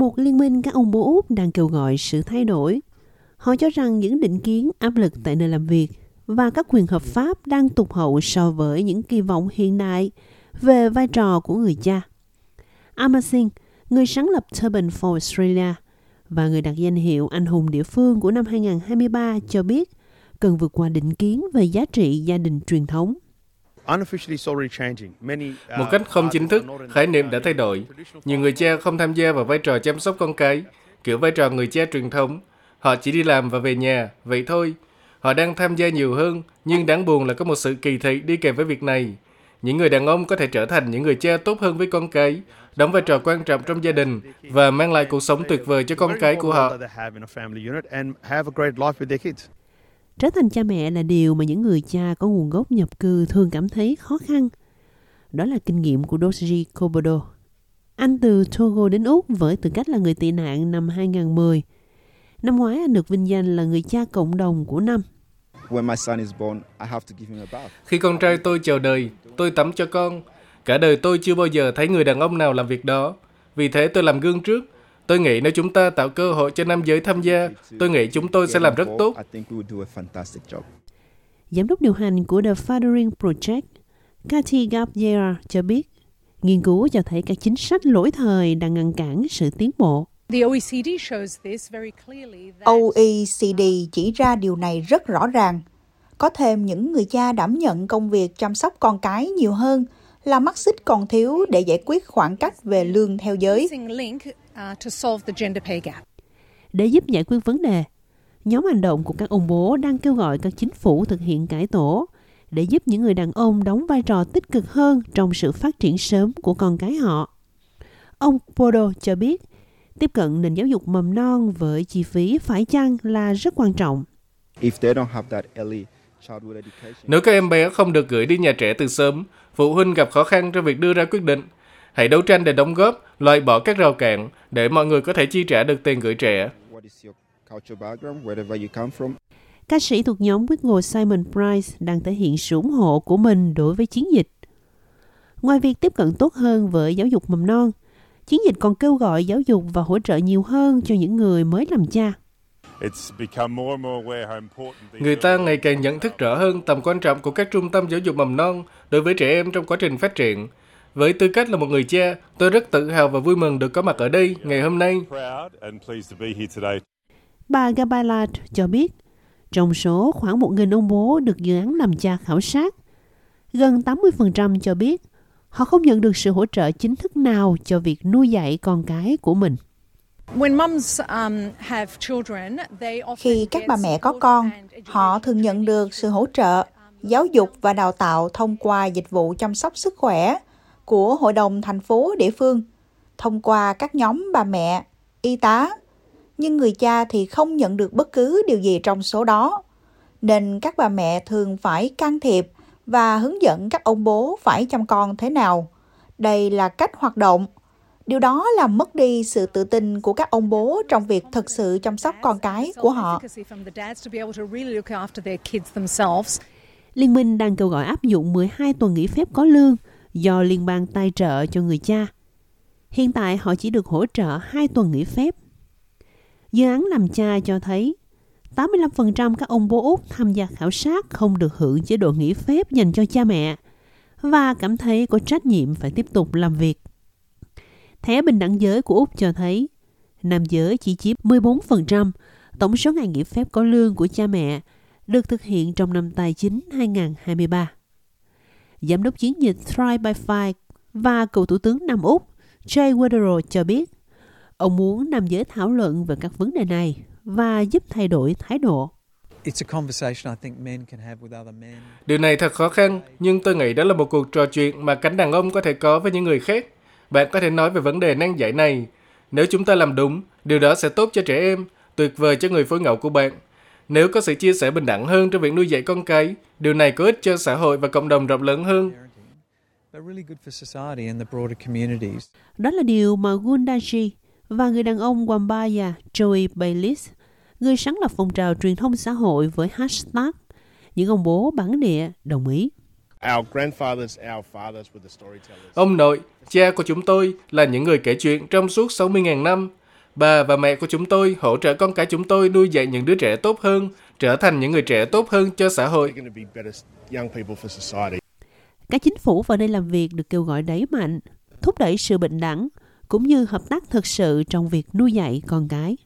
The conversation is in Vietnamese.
một liên minh các ông bố Úc đang kêu gọi sự thay đổi. Họ cho rằng những định kiến áp lực tại nơi làm việc và các quyền hợp pháp đang tụt hậu so với những kỳ vọng hiện đại về vai trò của người cha. Amar Singh, người sáng lập Turban for Australia và người đặt danh hiệu anh hùng địa phương của năm 2023 cho biết cần vượt qua định kiến về giá trị gia đình truyền thống. Một cách không chính thức, khái niệm đã thay đổi. Nhiều người cha không tham gia vào vai trò chăm sóc con cái, kiểu vai trò người cha truyền thống. Họ chỉ đi làm và về nhà, vậy thôi. Họ đang tham gia nhiều hơn, nhưng đáng buồn là có một sự kỳ thị đi kèm với việc này. Những người đàn ông có thể trở thành những người cha tốt hơn với con cái, đóng vai trò quan trọng trong gia đình và mang lại cuộc sống tuyệt vời cho con cái của họ. Trở thành cha mẹ là điều mà những người cha có nguồn gốc nhập cư thường cảm thấy khó khăn. Đó là kinh nghiệm của Doji Kobodo. Anh từ Togo đến Úc với tư cách là người tị nạn năm 2010. Năm ngoái anh được vinh danh là người cha cộng đồng của năm. Khi con trai tôi chào đời, tôi tắm cho con. Cả đời tôi chưa bao giờ thấy người đàn ông nào làm việc đó. Vì thế tôi làm gương trước Tôi nghĩ nếu chúng ta tạo cơ hội cho nam giới tham gia, tôi nghĩ chúng tôi sẽ làm rất tốt. Giám đốc điều hành của The Fathering Project, Cathy Gabriel cho biết, nghiên cứu cho thấy các chính sách lỗi thời đang ngăn cản sự tiến bộ. OECD e chỉ ra điều này rất rõ ràng. Có thêm những người cha đảm nhận công việc chăm sóc con cái nhiều hơn là mắt xích còn thiếu để giải quyết khoảng cách về lương theo giới. Uh, để giúp giải quyết vấn đề, nhóm hành động của các ông bố đang kêu gọi các chính phủ thực hiện cải tổ để giúp những người đàn ông đóng vai trò tích cực hơn trong sự phát triển sớm của con cái họ. Ông Podo cho biết, tiếp cận nền giáo dục mầm non với chi phí phải chăng là rất quan trọng. Nếu các em bé không được gửi đi nhà trẻ từ sớm, phụ huynh gặp khó khăn trong việc đưa ra quyết định. Hãy đấu tranh để đóng góp, loại bỏ các rào cản để mọi người có thể chi trả được tiền gửi trẻ. Ca sĩ thuộc nhóm Wiggle Simon Price đang thể hiện sự ủng hộ của mình đối với chiến dịch. Ngoài việc tiếp cận tốt hơn với giáo dục mầm non, chiến dịch còn kêu gọi giáo dục và hỗ trợ nhiều hơn cho những người mới làm cha. Người ta ngày càng nhận thức rõ hơn tầm quan trọng của các trung tâm giáo dục mầm non đối với trẻ em trong quá trình phát triển. Với tư cách là một người cha, tôi rất tự hào và vui mừng được có mặt ở đây ngày hôm nay. Bà Gabalat cho biết, trong số khoảng 1.000 ông bố được dự án làm cha khảo sát, gần 80% cho biết họ không nhận được sự hỗ trợ chính thức nào cho việc nuôi dạy con cái của mình. Um, Khi các bà mẹ có con, họ thường nhận được sự hỗ trợ, giáo dục và đào tạo thông qua dịch vụ chăm sóc sức khỏe của hội đồng thành phố địa phương, thông qua các nhóm bà mẹ, y tá. Nhưng người cha thì không nhận được bất cứ điều gì trong số đó. Nên các bà mẹ thường phải can thiệp và hướng dẫn các ông bố phải chăm con thế nào. Đây là cách hoạt động Điều đó làm mất đi sự tự tin của các ông bố trong việc thực sự chăm sóc con cái của họ. Liên minh đang kêu gọi áp dụng 12 tuần nghỉ phép có lương do liên bang tài trợ cho người cha. Hiện tại họ chỉ được hỗ trợ 2 tuần nghỉ phép. Dự án làm cha cho thấy 85% các ông bố Úc tham gia khảo sát không được hưởng chế độ nghỉ phép dành cho cha mẹ và cảm thấy có trách nhiệm phải tiếp tục làm việc. Thẻ bình đẳng giới của Úc cho thấy nam giới chỉ chiếm 14% tổng số ngày nghỉ phép có lương của cha mẹ được thực hiện trong năm tài chính 2023. Giám đốc chiến dịch Thrive by Five và cựu thủ tướng Nam Úc Jay Weatherill cho biết ông muốn nam giới thảo luận về các vấn đề này và giúp thay đổi thái độ. Điều này thật khó khăn, nhưng tôi nghĩ đó là một cuộc trò chuyện mà cánh đàn ông có thể có với những người khác. Bạn có thể nói về vấn đề nan giải này. Nếu chúng ta làm đúng, điều đó sẽ tốt cho trẻ em, tuyệt vời cho người phối ngẫu của bạn. Nếu có sự chia sẻ bình đẳng hơn trong việc nuôi dạy con cái, điều này có ích cho xã hội và cộng đồng rộng lớn hơn. Đó là điều mà Gundaji và người đàn ông Wambaya Joey Baylis, người sáng lập phong trào truyền thông xã hội với hashtag những ông bố bản địa đồng ý. Ông nội, cha của chúng tôi là những người kể chuyện trong suốt 60.000 năm. Bà và mẹ của chúng tôi hỗ trợ con cái chúng tôi nuôi dạy những đứa trẻ tốt hơn, trở thành những người trẻ tốt hơn cho xã hội. Các chính phủ vào đây làm việc được kêu gọi đẩy mạnh, thúc đẩy sự bình đẳng, cũng như hợp tác thực sự trong việc nuôi dạy con cái.